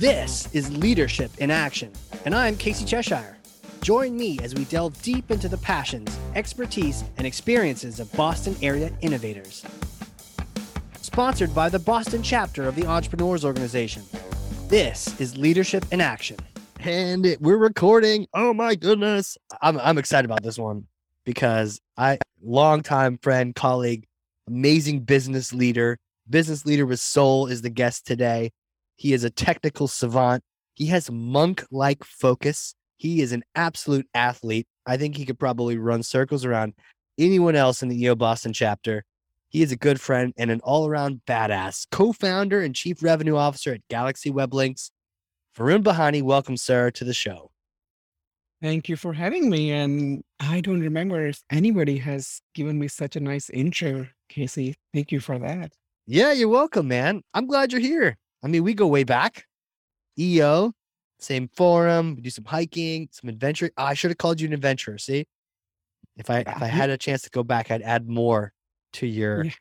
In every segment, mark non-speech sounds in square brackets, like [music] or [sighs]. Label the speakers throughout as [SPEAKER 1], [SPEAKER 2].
[SPEAKER 1] This is Leadership in Action, and I'm Casey Cheshire. Join me as we delve deep into the passions, expertise, and experiences of Boston area innovators. Sponsored by the Boston chapter of the Entrepreneurs Organization. This is Leadership in Action.
[SPEAKER 2] And we're recording. Oh my goodness.
[SPEAKER 1] I'm, I'm excited about this one because I, longtime friend, colleague, amazing business leader, business leader with soul is the guest today. He is a technical savant. He has monk like focus. He is an absolute athlete. I think he could probably run circles around anyone else in the EO Boston chapter. He is a good friend and an all around badass, co founder and chief revenue officer at Galaxy Web Links. Varun Bihani, welcome, sir, to the show.
[SPEAKER 3] Thank you for having me. And I don't remember if anybody has given me such a nice intro, Casey. Thank you for that.
[SPEAKER 1] Yeah, you're welcome, man. I'm glad you're here. I mean, we go way back. EO, same forum, we do some hiking, some adventure. Oh, I should have called you an adventurer. See, if I if I had a chance to go back, I'd add more to your
[SPEAKER 3] Yeah.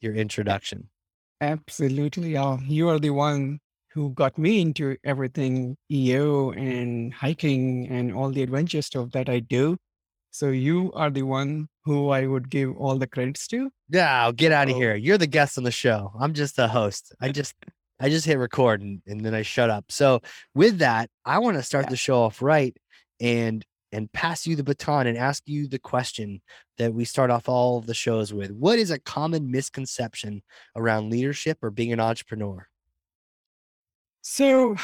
[SPEAKER 1] your introduction.
[SPEAKER 3] Absolutely. Uh, you are the one who got me into everything EO and hiking and all the adventure stuff that I do. So you are the one who I would give all the credits to.
[SPEAKER 1] Yeah, get out of
[SPEAKER 3] So-
[SPEAKER 1] here. You're the guest on the show. I'm just the host. I just I just hit record and, and then I shut up. So with that, I want to start
[SPEAKER 3] Yeah.
[SPEAKER 1] the show off right and and pass you the baton and ask you the question that we start off all of the shows with. What is a common misconception around leadership or being an entrepreneur?
[SPEAKER 3] So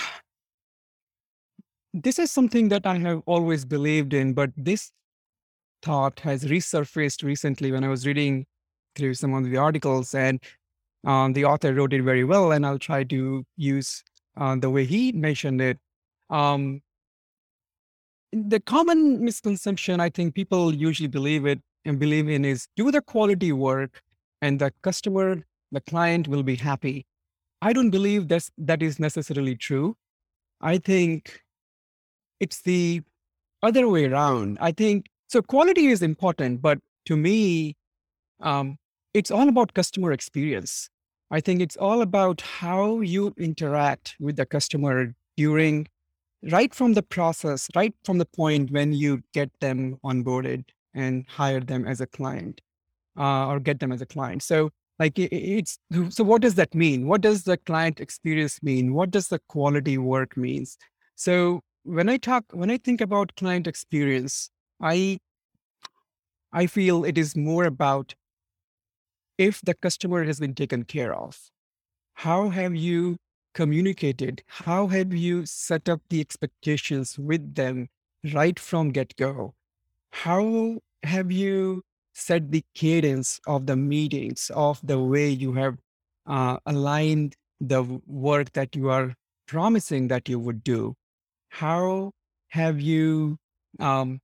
[SPEAKER 3] this is something that I have always believed in, but this thought has resurfaced recently when I was reading through some of the articles, and um, the author wrote it very well, and I'll try to use uh, the way he mentioned it. Um, the common misconception I think people usually believe it and believe in is do the quality work, and the customer, the client will be happy. I don't believe that's, that is necessarily true. I think it's the other way around. I think so. Quality is important, but to me, um, it's all about customer experience. I think it's all about how you interact with the customer during, right from the process, right from the point when you get them onboarded and hire them as a client uh, or get them as a client. So, like, it's so. What does that mean? What does the client experience mean? What does the quality work means? So, when I talk, when I think about client experience, I I feel it is more about if the customer has been taken care of. How have you communicated? How have you set up the expectations with them right from get go? How have you set the cadence of the meetings, of the way you have uh, aligned the work that you are promising that you would do? How have you um,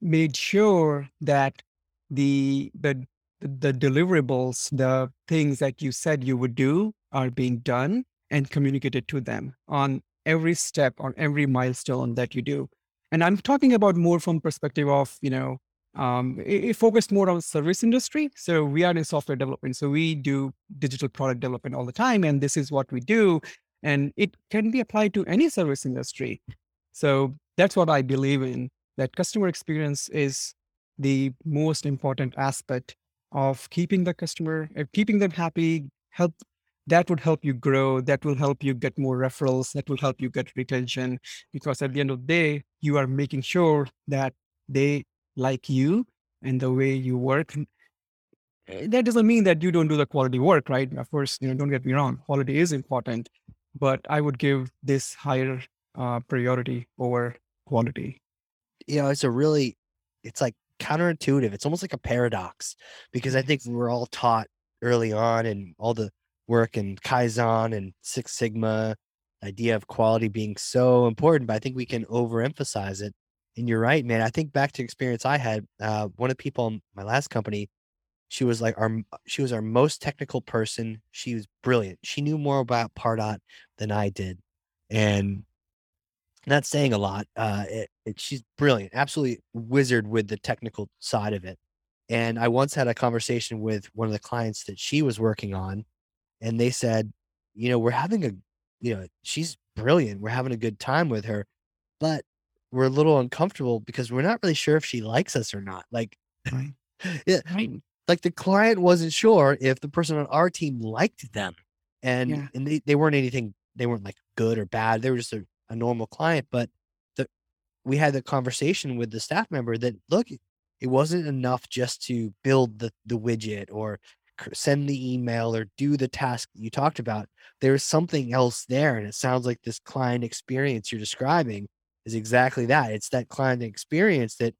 [SPEAKER 3] made sure that the the the deliverables, the things that you said you would do, are being done and communicated to them on every step, on every milestone that you do. And I'm talking about more from perspective of you know um, it, it focused more on service industry. So we are in software development, so we do digital product development all the time, and this is what we do, and it can be applied to any service industry. So that's what I believe in. That customer experience is the most important aspect of keeping the customer, uh, keeping them happy. Help that would help you grow. That will help you get more referrals. That will help you get retention. Because at the end of the day, you are making sure that they like you and the way you work. Uh, That doesn't mean that you don't do the quality work, right? Of course, you know, don't get me wrong. Quality is important, but I would give this higher uh, priority over quality.
[SPEAKER 1] you know, it's a really, it's like counterintuitive. It's almost like a paradox because I think we're all taught early on and all the work in Kaizen and Six Sigma, idea of quality being so important, but I think we can overemphasize it. And you're right, man. I think back to experience I had. Uh, one of the people in my last company, she was like our, she was our most technical person. She was brilliant. She knew more about Pardot than I did, and not saying a lot. Uh, it, she's brilliant, absolutely wizard with the technical side of it. And I once had a conversation with one of the clients that she was working on, and they said, you know, we're having a, you know, she's brilliant. We're having a good time with her, but we're a little uncomfortable because we're not really sure if she likes us or not. Like,
[SPEAKER 3] Right. [laughs]
[SPEAKER 1] yeah,
[SPEAKER 3] Right.
[SPEAKER 1] like the client wasn't sure if the person on our team liked them, and
[SPEAKER 3] Yeah.
[SPEAKER 1] and they, they weren't anything. They weren't like good or bad. They were just a, a normal client, but we had the conversation with the staff member that look, it wasn't enough just to build the the widget or send the email or do the task you talked about. There's something else there, and it sounds like this client experience you're describing is exactly that. It's that client experience that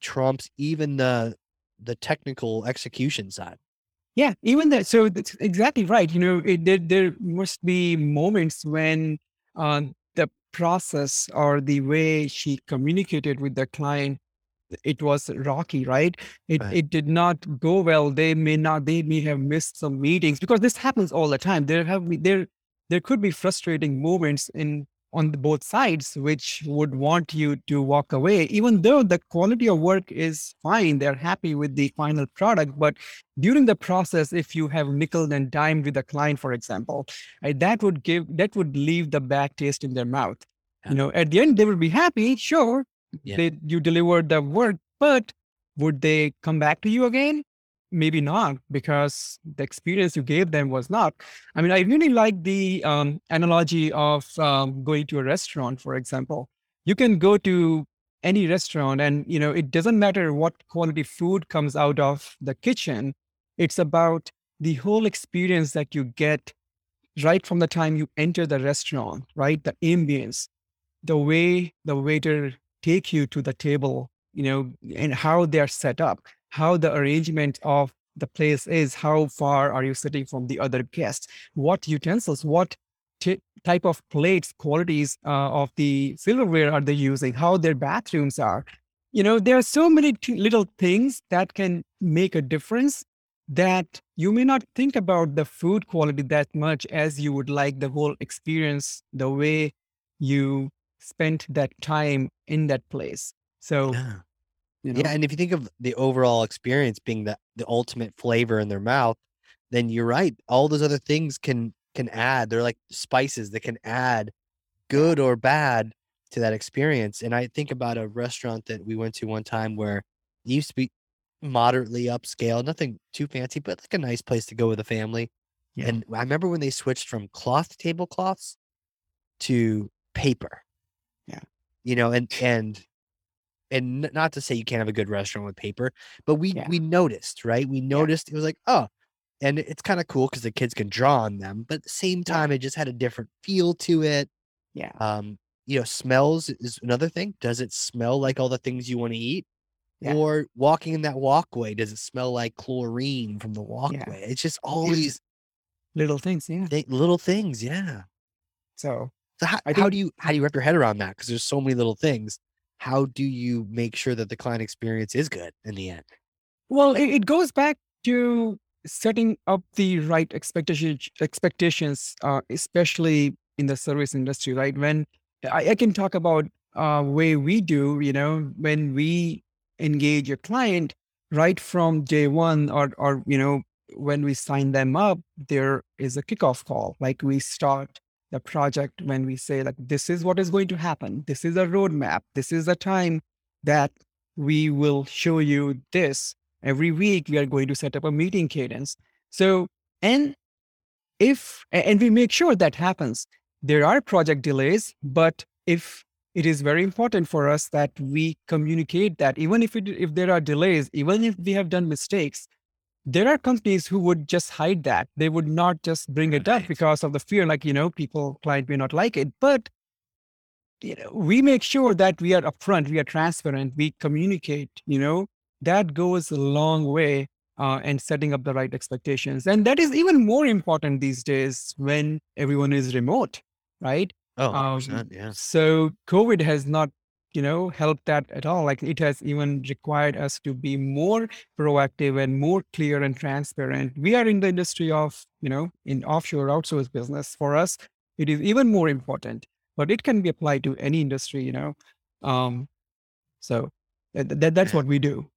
[SPEAKER 1] trumps even the the technical execution side.
[SPEAKER 3] Yeah, even that. So that's exactly right. You know, it, there there must be moments when the process or the way she communicated with the client, it was rocky, right? It
[SPEAKER 1] Right.
[SPEAKER 3] it did not go well. They may not. They may have missed some meetings because this happens all the time. There have there there could be frustrating moments in on both sides which would want you to walk away even though the quality of work is fine they're happy with the final product but during the process if you have nickel and dimed with a client for example right, that would give that would leave the bad taste in their mouth
[SPEAKER 1] Yeah.
[SPEAKER 3] you know at the end they will be happy sure
[SPEAKER 1] Yeah.
[SPEAKER 3] they you delivered the work but would they come back to you again maybe not because the experience you gave them was not. I mean i really like the um, analogy of um, going to a restaurant for example. You can go to any restaurant and you know it doesn't matter what quality food comes out of the kitchen it's about the whole experience that you get right from the time you enter the restaurant right? The ambience the way the waiter take you to the table you know and how they're set up how the arrangement of the place is how far are you sitting from the other guests? What utensils what t- type of plates qualities uh, of the silverware are they using? How their bathrooms are? You know there are so many t- little things that can make a difference that you may not think about the food quality that much as you would like the whole experience the way you spent that time in that place. So
[SPEAKER 1] Yeah.
[SPEAKER 3] You know
[SPEAKER 1] Yeah, and if you think of the overall experience being the the ultimate flavor in their mouth, then you're right. All those other things can can add. They're like spices that can add good or bad to that experience. And I think about a restaurant that we went to one time where it used to be moderately upscale, nothing too fancy, but like a nice place to go with a family.
[SPEAKER 3] Yeah.
[SPEAKER 1] And I remember when they switched from cloth tablecloths to paper.
[SPEAKER 3] Yeah.
[SPEAKER 1] You know, and and and not to say you can't have a good restaurant with paper, but we
[SPEAKER 3] Yeah.
[SPEAKER 1] we noticed, right? We noticed it was like, oh, and it's kind of cool because the kids can draw on them, but at the same
[SPEAKER 3] Yeah.
[SPEAKER 1] time, it just had a different feel to it.
[SPEAKER 3] yeah
[SPEAKER 1] Um, you know, smells is another thing. Does it smell like all the things you want to eat?
[SPEAKER 3] Yeah.
[SPEAKER 1] Or walking in that walkway, does it smell like chlorine from the walkway? It's just all these
[SPEAKER 3] little things yeah
[SPEAKER 1] thi- little things, yeah.
[SPEAKER 3] so
[SPEAKER 1] So how,
[SPEAKER 3] I
[SPEAKER 1] how do you how do you wrap your head around that? Because there's so many little things. How do you make sure that the client experience is good in the end?
[SPEAKER 3] Well, it, goes back to setting up the right expectation, expectations, uh, especially in the service industry, right? When I, I can talk about uh, way we do, you know, when we engage a client right from day one, or or you know, when we sign them up, there is a kickoff call. Like we start the project when we say like this is what is going to happen. This is a roadmap. This is a time that we will show you this every week we are going to set up a meeting cadence so and if and we make sure that happens there are project delays but if it is very important for us that we communicate that even if it, if there are delays even if we have done mistakes there are companies who would just hide that they would not just bring it up because of the fear like you know people client may not like it but you know, we make sure that we are upfront, we are transparent, we communicate, you know, that goes a long way uh, and setting up the right expectations. And that is even more important these days when everyone is remote, right?
[SPEAKER 1] Oh,
[SPEAKER 3] Um,
[SPEAKER 1] yeah.
[SPEAKER 3] So COVID has not, you know, help that at all. Like it has even required us to be more proactive and more clear and transparent. We are in the industry of, you know, in offshore outsource business. For us, it is even more important, but it can be applied to any industry, you know. Um, so that, that that's what we do.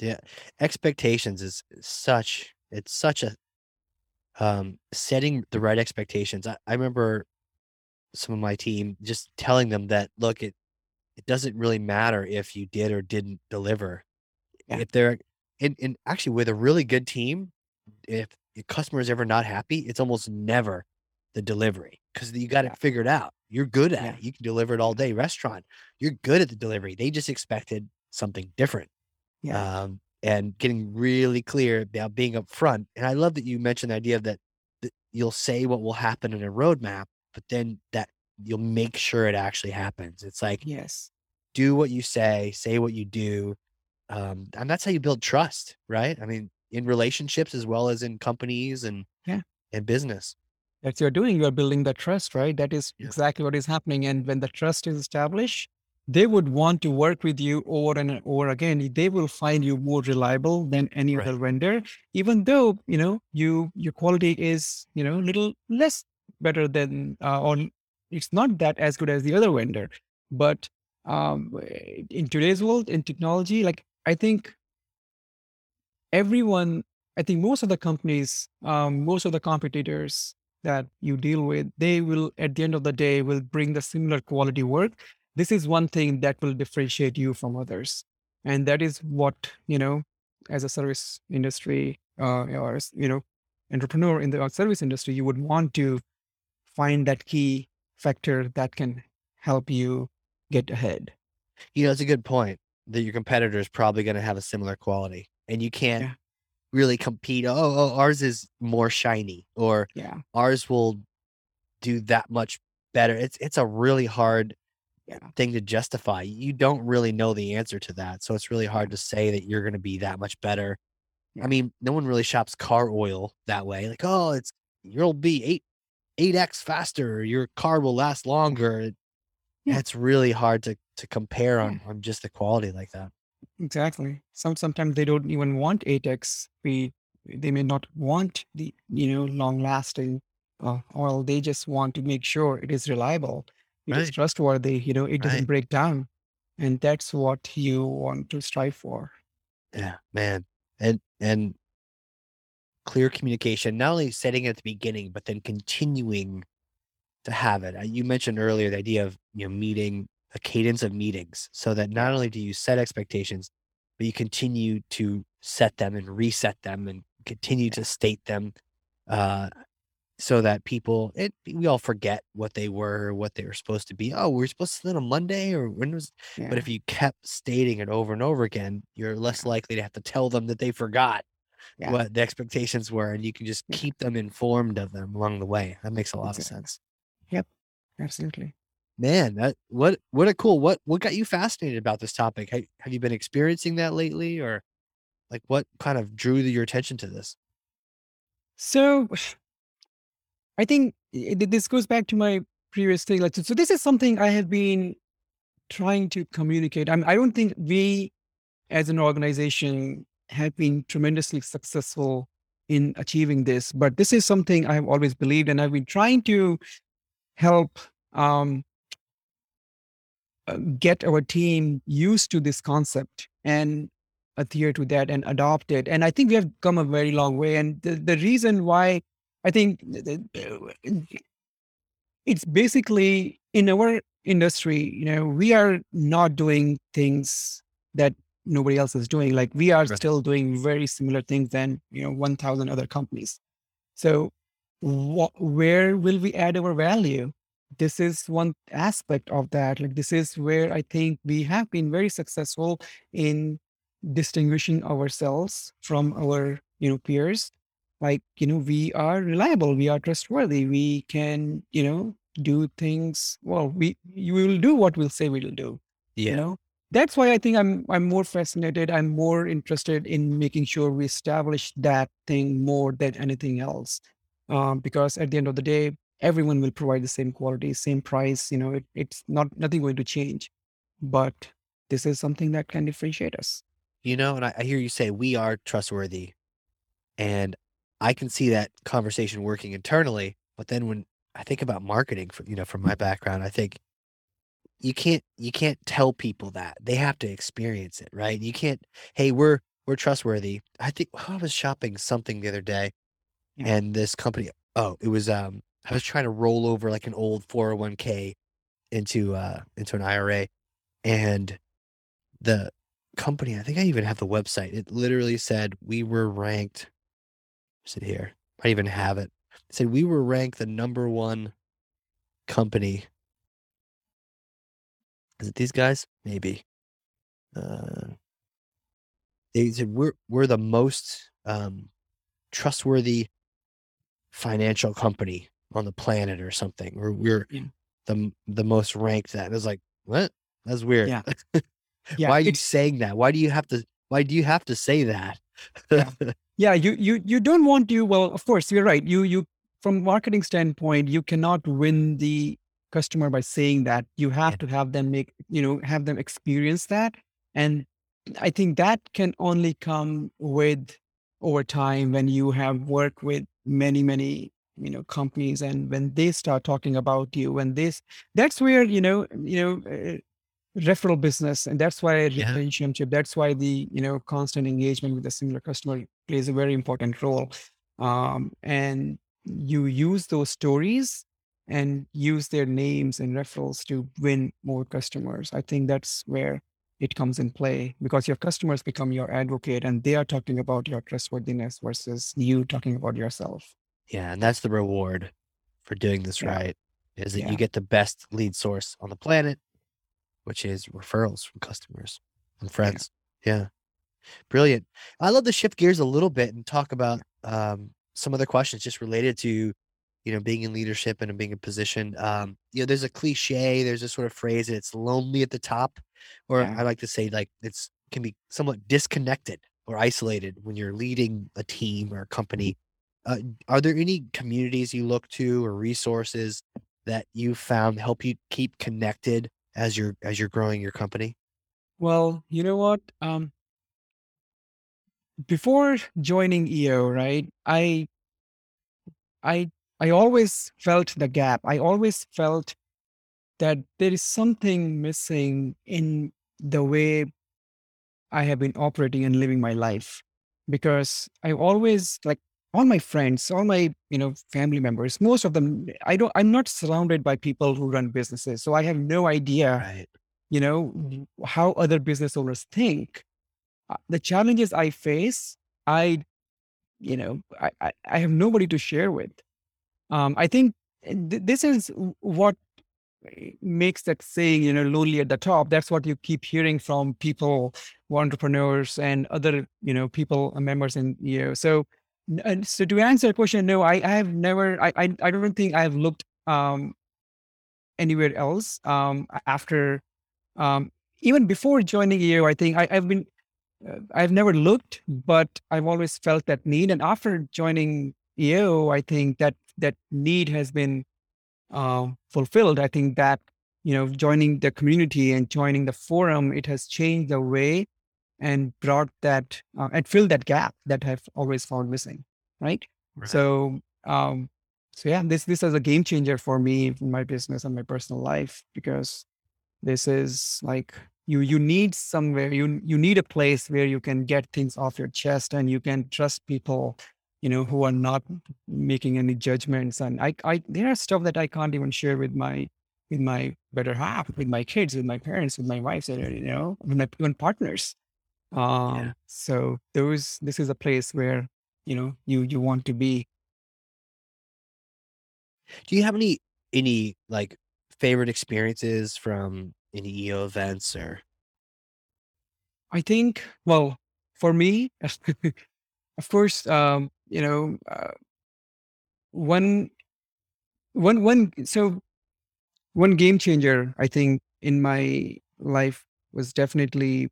[SPEAKER 1] Yeah. Expectations is such it's such a um setting the right expectations. I, I remember some of my team, just telling them that look, it it doesn't really matter if you did or didn't deliver.
[SPEAKER 3] Yeah.
[SPEAKER 1] If they're and, and actually with a really good team, if your customer is ever not happy, it's almost never the delivery because you got
[SPEAKER 3] Yeah.
[SPEAKER 1] it figured out. You're good at
[SPEAKER 3] Yeah.
[SPEAKER 1] it. You can deliver it all day. Restaurant, you're good at the delivery. They just expected something different.
[SPEAKER 3] Yeah.
[SPEAKER 1] Um, and getting really clear about being upfront. And I love that you mentioned the idea of that, that you'll say what will happen in a roadmap, but then that you'll make sure it actually happens. It's like
[SPEAKER 3] Yes.
[SPEAKER 1] do what you say, say what you do. Um, and that's how you build trust, right? I mean, in relationships as well as in companies and
[SPEAKER 3] Yeah.
[SPEAKER 1] and business.
[SPEAKER 3] That's you're doing. You're building the trust, right? That is
[SPEAKER 1] Yeah.
[SPEAKER 3] exactly what is happening. And when the trust is established, they would want to work with you over and over again. They will find you more reliable than any
[SPEAKER 1] Right.
[SPEAKER 3] other vendor, even though you know you your quality is you know a little less better than uh, or it's not that as good as the other vendor. But um, in today's world, in technology, like I think everyone, I think most of the companies, um, most of the competitors that you deal with, they will, at the end of the day, will bring the similar quality work. This is one thing that will differentiate you from others. And that is what, you know, as a service industry uh, or, you know, entrepreneur in the service industry, you would want to find that key factor that can help you get ahead.
[SPEAKER 1] You know, it's a good point that your competitor is probably going to have a similar quality, and you can't
[SPEAKER 3] Yeah.
[SPEAKER 1] really compete. Oh, oh, ours is more shiny, or
[SPEAKER 3] Yeah.
[SPEAKER 1] ours will do that much better. It's it's a really hard
[SPEAKER 3] Yeah.
[SPEAKER 1] thing to justify. You don't really know the answer to that, so it's really hard to say that you're going to be that much better.
[SPEAKER 3] Yeah.
[SPEAKER 1] I mean, no one really shops car oil that way. Like, oh, it's you'll be eight eight x faster. Your car will last longer.
[SPEAKER 3] Yeah.
[SPEAKER 1] It's really hard to to compare on on just the quality like that.
[SPEAKER 3] Exactly. Some sometimes they don't even want 8x speed. They may not want the you know long lasting uh, oil. They just want to make sure it is reliable, it is
[SPEAKER 1] Right.
[SPEAKER 3] trustworthy. You know, it doesn't
[SPEAKER 1] Right.
[SPEAKER 3] break down, and that's what you want to strive for.
[SPEAKER 1] Yeah, man. And and clear communication, not only setting it at the beginning, but then continuing to have it. Uh, You mentioned earlier the idea of you know meeting a cadence of meetings so that not only do you set expectations, but you continue to set them and reset them and continue to state them uh so that people it we all forget what they were or what they were supposed to be. Oh, we are supposed to sit on Monday or when was
[SPEAKER 3] Yeah.
[SPEAKER 1] but if you kept stating it over and over again, you're less likely to have to tell them that they forgot
[SPEAKER 3] Yeah.
[SPEAKER 1] what the expectations were, and you can just keep them informed of them along the way. That makes a lot of sense yep
[SPEAKER 3] Absolutely.
[SPEAKER 1] Man, that what what a cool what what got you fascinated about this topic? Have, have you been experiencing that lately, or like what kind of drew your attention to this?
[SPEAKER 3] So [sighs] I think this goes back to my previous thing. Like, so, this is something I have been trying to communicate. I, I don't think we as an organization have been tremendously successful in achieving this, but this is something I've always believed, and I've been trying to help um, uh, get our team used to this concept and adhere to that and adopt it. And I think we have come a very long way. And the, the reason why I think th- th- it's basically in our industry, you know, we are not doing things that nobody else is doing. Like we are
[SPEAKER 1] Right.
[SPEAKER 3] still doing very similar things than, you know, 1,000 other companies. So wha- where will we add our value? This is one aspect of that. Like this is where I think we have been very successful in distinguishing ourselves from our, you know, peers. Like, you know, we are reliable, we are trustworthy, we can, you know, do things well, we you will do what we'll say we'll do you know that's why i think i'm i'm more fascinated i'm more interested in making sure we establish that thing more than anything else. Um, because at the end of the day everyone will provide the same quality same price you know it, it's not nothing going to change. But this is something that can differentiate us.
[SPEAKER 1] You know, and I, I hear you say we are trustworthy, and I can see that conversation working internally. But then when I think about marketing, for, you know, from my background, I think you can't you can't tell people that they have to experience it, right? You can't. Hey, we're we're trustworthy. I think [sighs] I was shopping something the other day,
[SPEAKER 3] Yeah.
[SPEAKER 1] and this company. Oh, it was um I was trying to roll over like an old 401k into uh into an IRA and the company, I think I even have the website. It literally said we were ranked is it here? I even have it. It said we were ranked the number one company. Is it these guys? Maybe. Uh, they said we're we're the most um, trustworthy financial company on the planet or something. Or we're
[SPEAKER 3] Yeah.
[SPEAKER 1] the the most ranked that. And I was like, what? That's weird.
[SPEAKER 3] Yeah. [laughs] Yeah,
[SPEAKER 1] why are you
[SPEAKER 3] it's-
[SPEAKER 1] saying that? Why do you have to why do you have to say that?
[SPEAKER 3] Yeah. [laughs] yeah you you you don't want to well of course you're right you you from marketing standpoint you cannot win the customer by saying that you have
[SPEAKER 1] Yeah.
[SPEAKER 3] to have them make you know have them experience that and i think that can only come with over time when you have worked with many many you know companies and when they start talking about you when this that's where you know you know uh, referral business and that's why
[SPEAKER 1] Yeah.
[SPEAKER 3] relationship that's why the you know constant engagement with a similar customer plays a very important role um, and you use those stories and use their names and referrals to win more customers i think that's where it comes in play because your customers become your advocate and they are talking about your trustworthiness versus you talking about yourself
[SPEAKER 1] Yeah, and that's the reward for doing this
[SPEAKER 3] Yeah.
[SPEAKER 1] right is that
[SPEAKER 3] Yeah.
[SPEAKER 1] you get the best lead source on the planet, which is referrals from customers and friends. Yeah. Brilliant. I love to shift gears a little bit and talk about um, some other questions just related to, you know, being in leadership and being in position. Um, you know, there's a cliche, there's a sort of phrase that it's lonely at the top, or
[SPEAKER 3] Yeah.
[SPEAKER 1] I like to say like it's can be somewhat disconnected or isolated when you're leading a team or a company. Uh, are there any communities you look to or resources that you found help you keep connected as you're as you're growing your company?
[SPEAKER 3] Well, you know what? Um, before joining EO, right? I, I, I always felt the gap. I always felt that there is something missing in the way I have been operating and living my life, because I always like all my friends, all my you know family members, most of them. I don't. I'm not surrounded by people who run businesses, so I have no idea
[SPEAKER 1] Right.
[SPEAKER 3] you know how other business owners think Uh, the challenges i face i you know i i, I have nobody to share with um i think th- this is what eh, makes that saying you know lonely at the top. That's what you keep hearing from people entrepreneurs and other EO know people uh, members in EO. So so to answer your question no i, I have never I, I i don't think i've looked um anywhere else um after um even before joining you i think I, i've been uh, i've never looked but i've always felt that need. And after joining EO, I think that that need has been um, fulfilled. I think that you know joining the community and joining the forum, it has changed the way and brought that uh, and filled that gap that I've always found missing. Right.
[SPEAKER 1] Right.
[SPEAKER 3] So um, so yeah, this this is a game changer for me in my business and my personal life because this is like you you need somewhere you you need a place where you can get things off your chest and you can trust people you know who are not making any judgments and i i there are stuff that i can't even share with my with my better half with my kids with my parents with my wife you know with my even partners. Um so those this is a place where you know you you want to be.
[SPEAKER 1] Do you have any any like favorite experiences from any EO events or?
[SPEAKER 3] I think, well, for me, [laughs] of course, um, EO know, uh, one, one, one, so one game changer, I think, in my life was definitely,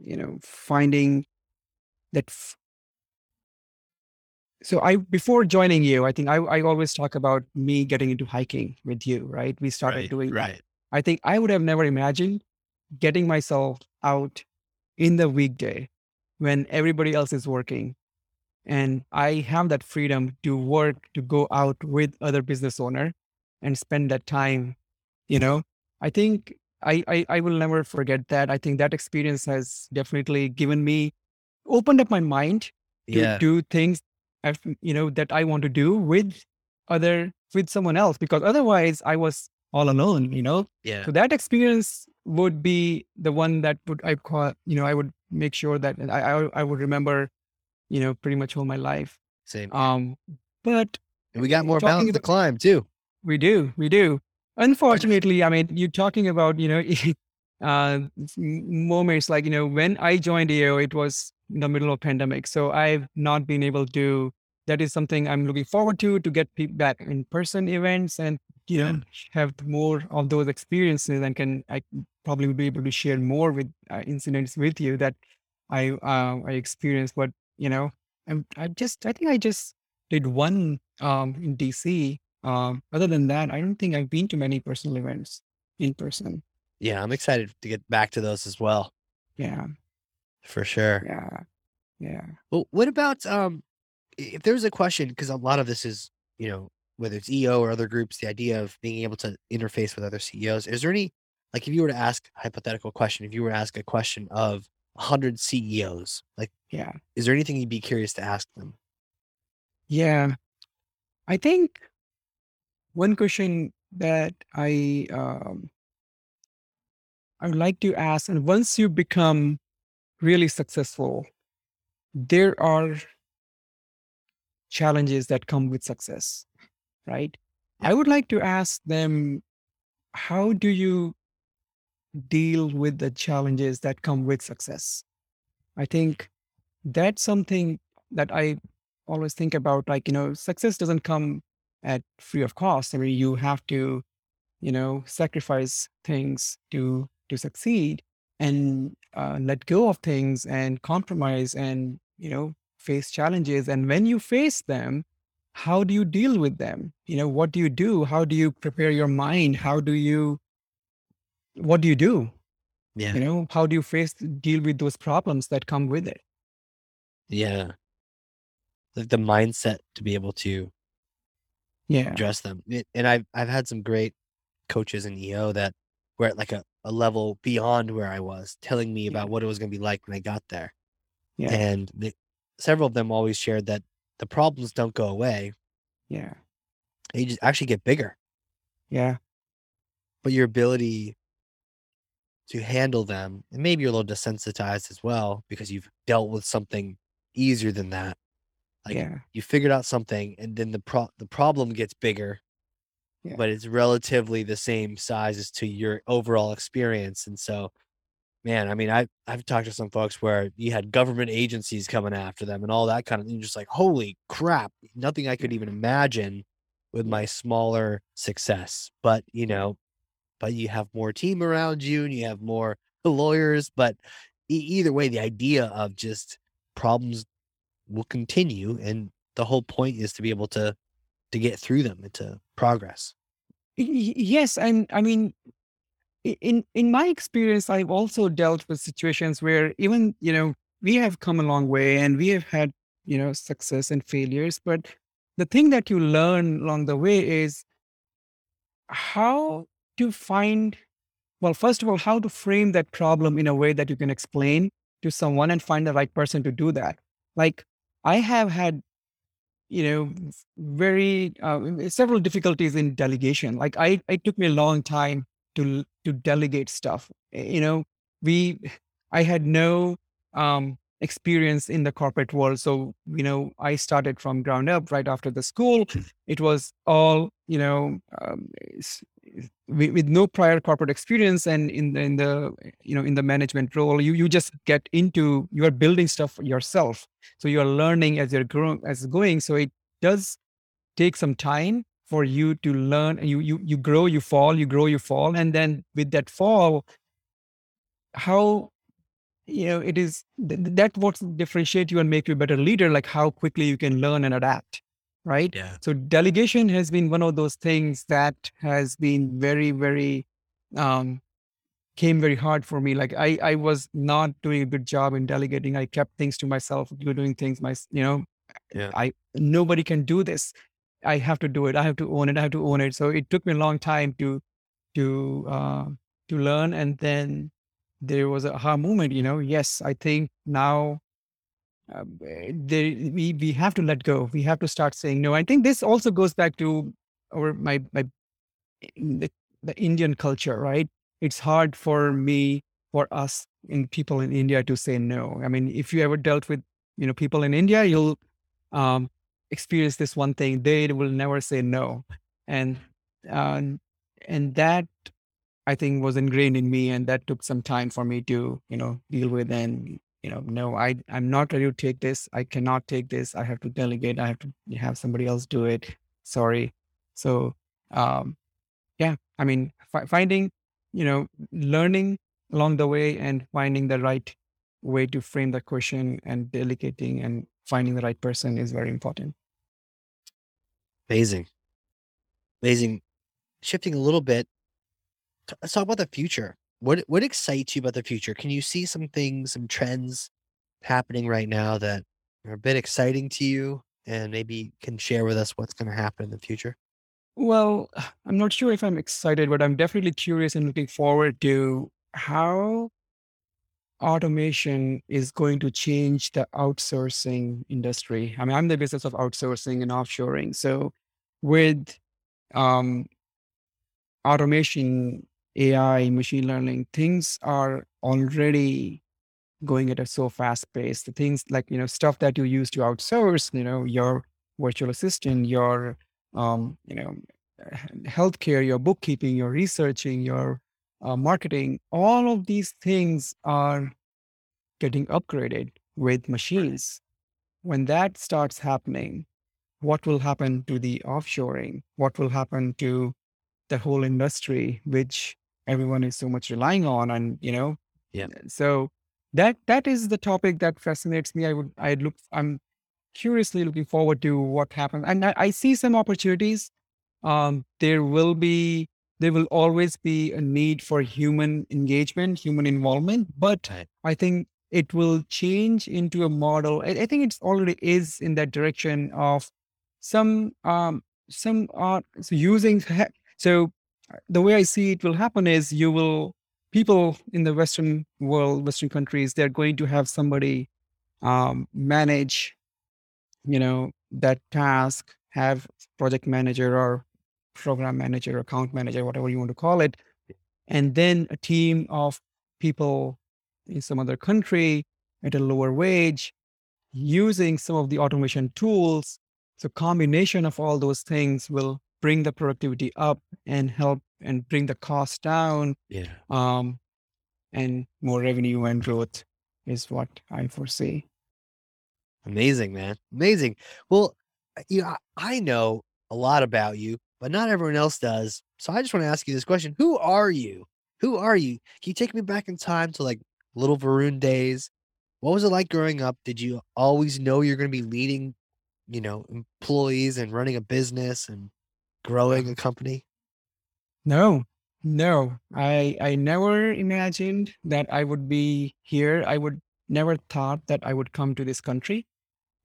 [SPEAKER 3] you know, finding that. F- so I, before joining you, I think I, I always talk about me getting into hiking with you, right? We started doing
[SPEAKER 1] right.
[SPEAKER 3] I think I would have never imagined getting myself out in the weekday when everybody else is working. And I have that freedom to work, to go out with other business owner and spend that time, you know. I think I, I, I will never forget that. I think that experience has definitely given me, opened up my mind to
[SPEAKER 1] Yeah.
[SPEAKER 3] do things, I've- you know, that I want to do with other with someone else because otherwise I was all alone, you know.
[SPEAKER 1] Yeah.
[SPEAKER 3] So that experience would be the one that would I call you know I would make sure that I I, I would remember, you know, pretty much all my life.
[SPEAKER 1] Same.
[SPEAKER 3] Um, but
[SPEAKER 1] and we got more mountains to climb too.
[SPEAKER 3] we do, we do. [laughs] Unfortunately, I mean, you're talking about, you know, [laughs] uh, moments like, you know, when I joined EO, it was in the middle of pandemic. So I've not been able to, that is something I'm looking forward to, to get back in person events and, you know, have more of those experiences and can, I probably will be able to share more with uh, incidents with you that I, uh, I experienced. But, you know, I'm, I just, I think I just did one um, in DC um, other than that, I don't think I've been to many personal events in person.
[SPEAKER 1] Yeah, I'm excited to get back to those as well,
[SPEAKER 3] Yeah,
[SPEAKER 1] for sure.
[SPEAKER 3] yeah, yeah.
[SPEAKER 1] Well, what about um, if there's a question because a lot of this is you know whether it's EO or other groups, the idea of being able to interface with other CEOs. Is there any like if you were to ask a hypothetical question, if you were to ask a question of hundred CEOs, like
[SPEAKER 3] Yeah.
[SPEAKER 1] is there anything you'd be curious to ask them?
[SPEAKER 3] Yeah. I think one question that I um, I would like to ask, and once you become really successful, there are challenges that come with success, right? I would like to ask them, how do you deal with the challenges that come with success? I think that's something that I always think about. Like, you know, success doesn't come at free of cost. I mean, you have to, you know, sacrifice things to to succeed and uh, let go of things and compromise and you know face challenges. And when you face them, how do you deal with them? You know, what do you do? How do you prepare your mind? How do you what do you do?
[SPEAKER 1] Yeah,
[SPEAKER 3] You know, how do you face deal with those problems that come with it?
[SPEAKER 1] yeah. Like the mindset to be able to
[SPEAKER 3] Yeah.
[SPEAKER 1] address them. It- And I've I've had some great coaches in EO that were at like a, a level beyond where I was, telling me about what it was going to be like when I got there.
[SPEAKER 3] Yeah.
[SPEAKER 1] And the, several of them always shared that the problems don't go away;
[SPEAKER 3] Yeah.
[SPEAKER 1] they just actually get bigger.
[SPEAKER 3] Yeah.
[SPEAKER 1] But your ability to handle them, and maybe you're a little desensitized as well because you've dealt with something easier than that. Like
[SPEAKER 3] yeah.
[SPEAKER 1] you figured out something, and then the pro- the problem gets bigger,
[SPEAKER 3] Yeah.
[SPEAKER 1] but it's relatively the same size as to your overall experience. And so, man, I mean, I I've talked to some folks where you had government agencies coming after them and all that kind of thing. Just like, holy crap, nothing I could even imagine with my smaller success. But you know, but you have more team around you and you have more lawyers. But e- either way, the idea of just problems will continue, and the whole point is to be able to to get through them and to progress.
[SPEAKER 3] Yes, and I mean, in in my experience, I've also dealt with situations where even you know we have come a long way and we have had you know success and failures, but the thing that you learn along the way is how to find well, first of all, how to frame that problem in a way that you can explain to someone and find the right person to do that. Like I have had you know very uh, several difficulties in delegation like i it took me a long time to to delegate stuff Eh, you know we i had no um experience in the corporate world. So you know i started from ground up right after the school. It was all you know um, with, with no prior corporate experience and in the, in the you know in the management role you you just get into you are building stuff yourself. So you're learning as you're growing as going. So it does take some time for you to learn. And you you you grow you fall you grow you fall. And then with that fall how you know it is th- th- that what differentiate you and make you a better leader like how quickly you can learn and adapt right?
[SPEAKER 1] Yeah.
[SPEAKER 3] so delegation has been one of those things that has been very very um came very hard for me. Like i i was not doing a good job in delegating. I kept things to myself you're doing things my you know
[SPEAKER 1] Yeah.
[SPEAKER 3] i nobody can do this. I have to do it. I have to own it. I have to own it. So it took me a long time to to uh to learn. And then there was a aha moment you know yes i think now uh, they, we we have to let go. We have to start saying no. I think this also goes back to or my my the, the Indian culture, right? It's hard for me for us in people in India to say no. I mean, if you ever dealt with you know people in India, you'll um, experience this one thing: they will never say no, and uh, and that I think was ingrained in me, and that took some time for me to you know deal with and you know no i i'm not ready to take this. I cannot take this. I have to delegate. I have to have somebody else do it. Sorry. So um yeah i mean fi- finding you know learning along the way and finding the right way to frame the question and delegating and finding the right person is very important.
[SPEAKER 1] Amazing. Amazing. Shifting a little bit, let's talk about the future. What what excites you about the future? Can you see some things, some trends happening right now that are a bit exciting to you and maybe can share with us what's going to happen in the future?
[SPEAKER 3] well [sighs] i'm not sure if i'm excited but i'm definitely curious and looking forward to how automation is going to change the outsourcing industry. I mean, I'm the business of outsourcing and offshoring. So with um, automation, AI, machine learning, things are already going at a so fast pace. The things like, you know, stuff that you use to outsource, you know, your virtual assistant, your, um, you know, healthcare, your bookkeeping, your researching, your uh, marketing, all of these things are getting upgraded with machines. When that starts happening, what will happen to the offshoring? What will happen to the whole industry, which everyone is so much relying on? And you know,
[SPEAKER 1] Yeah.
[SPEAKER 3] so that that is the topic that fascinates me. I would I look I'm curiously looking forward to what happens, and I, I see some opportunities. Um, there will be there will always be a need for human engagement, human involvement, but
[SPEAKER 1] Right.
[SPEAKER 3] I think it will change into a model. I, I think it's already is in that direction of some um some are so using [laughs] so uh, the way I see it will happen is you will people in the Western world, Western countries, they're going to have somebody um, manage you know that task have project manager or program manager account manager whatever you want to call it and then a team of people in some other country at a lower wage using some of the automation tools. So combination of all those things will bring the productivity up and help and bring the cost down
[SPEAKER 1] Yeah.
[SPEAKER 3] um, and more revenue and growth is what i foresee
[SPEAKER 1] Amazing, man. Amazing. Well, uh, you know, I I know a lot about you, but not everyone else does. So I just want to ask you this question. Who are you? Who are you? Can you take me back in time to like little Varun days? What was it like growing up? Did you always know you're going to be leading, you know, employees and running a business and growing a company?
[SPEAKER 3] No, no. I I never imagined that I would be here. I would never thought that I would come to this country.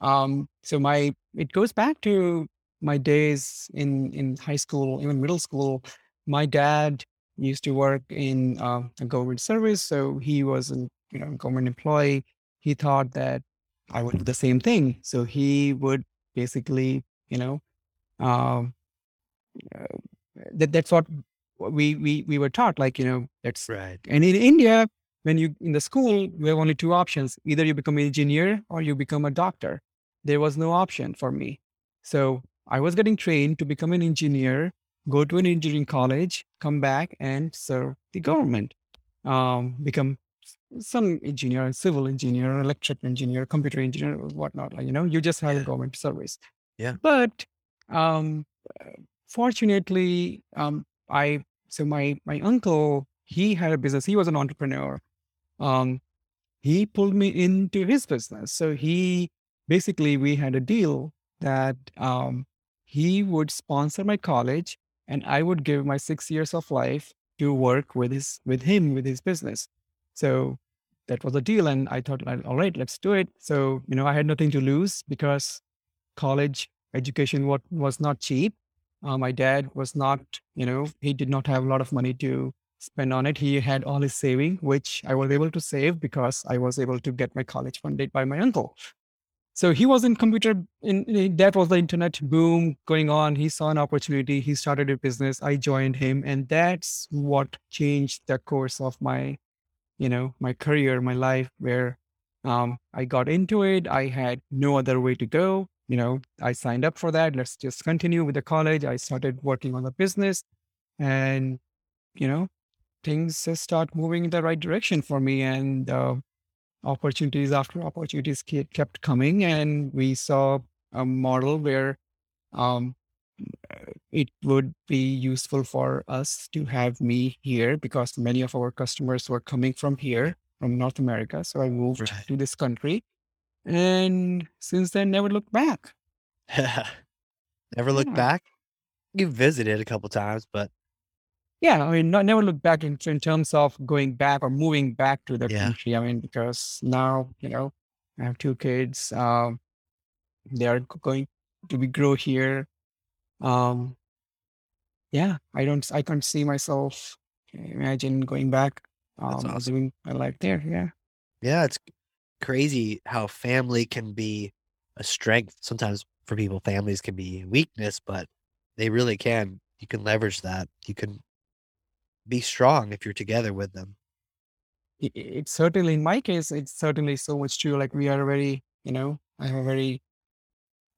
[SPEAKER 3] Um, so my it goes back to my days in in high school, even middle school. My dad used to work in uh, a government service, so he was a you know government employee. He thought that I would do the same thing. So he would basically, you know, um, that that's what we we we were taught. Like you know, that's
[SPEAKER 1] Right.
[SPEAKER 3] and in India, when you in the school, we have only two options: either you become an engineer or you become a doctor. There was no option for me, so I was getting trained to become an engineer, go to an engineering college, come back and serve the government, um, become some engineer, civil engineer, electric engineer, computer engineer, whatnot. Like you know, you just have a government service.
[SPEAKER 1] Yeah.
[SPEAKER 3] But um, fortunately, um, I so my my uncle he had a business. He was an entrepreneur. Um, he pulled me into his business. So he basically we had a deal that um, he would sponsor my college, and I would give my six years of life to work with his with him with his business. So that was a deal, and I thought, all right, let's do it. So you know, I had nothing to lose because college education what was not cheap. Uh, my dad was not, you know, he did not have a lot of money to spend on it. He had all his saving, which I was able to save because I was able to get my college funded by my uncle. so he was in computer in, that was the internet boom going on. He saw an opportunity. He started a business. I joined him and that's what changed the course of my you know my career my life where um, i got into it. I had no other way to go you know i signed up for that let's just continue with the college i started working on the business and you know things just start moving in the right direction for me and uh, opportunities after opportunities kept coming and we saw a model where um, it would be useful for us to have me here because many of our customers were coming from here from north america so i moved
[SPEAKER 1] Right.
[SPEAKER 3] to this country and since then never looked back [laughs]
[SPEAKER 1] Never look
[SPEAKER 3] Yeah.
[SPEAKER 1] back. You visited a couple times, but
[SPEAKER 3] yeah i mean not, never looked back in, in terms of going back or moving back to the
[SPEAKER 1] Yeah.
[SPEAKER 3] country i mean because now you know i have two kids um they are going to be grow here um yeah i don't i can't see myself imagine going back
[SPEAKER 1] That's
[SPEAKER 3] um
[SPEAKER 1] awesome.
[SPEAKER 3] doing my life there yeah
[SPEAKER 1] yeah, it's crazy how family can be a strength. Sometimes for people, families can be weakness, but they really can. You can leverage that. You can be strong if you're together with them.
[SPEAKER 3] It's certainly in my case it's certainly so much true like we are very you know i have a very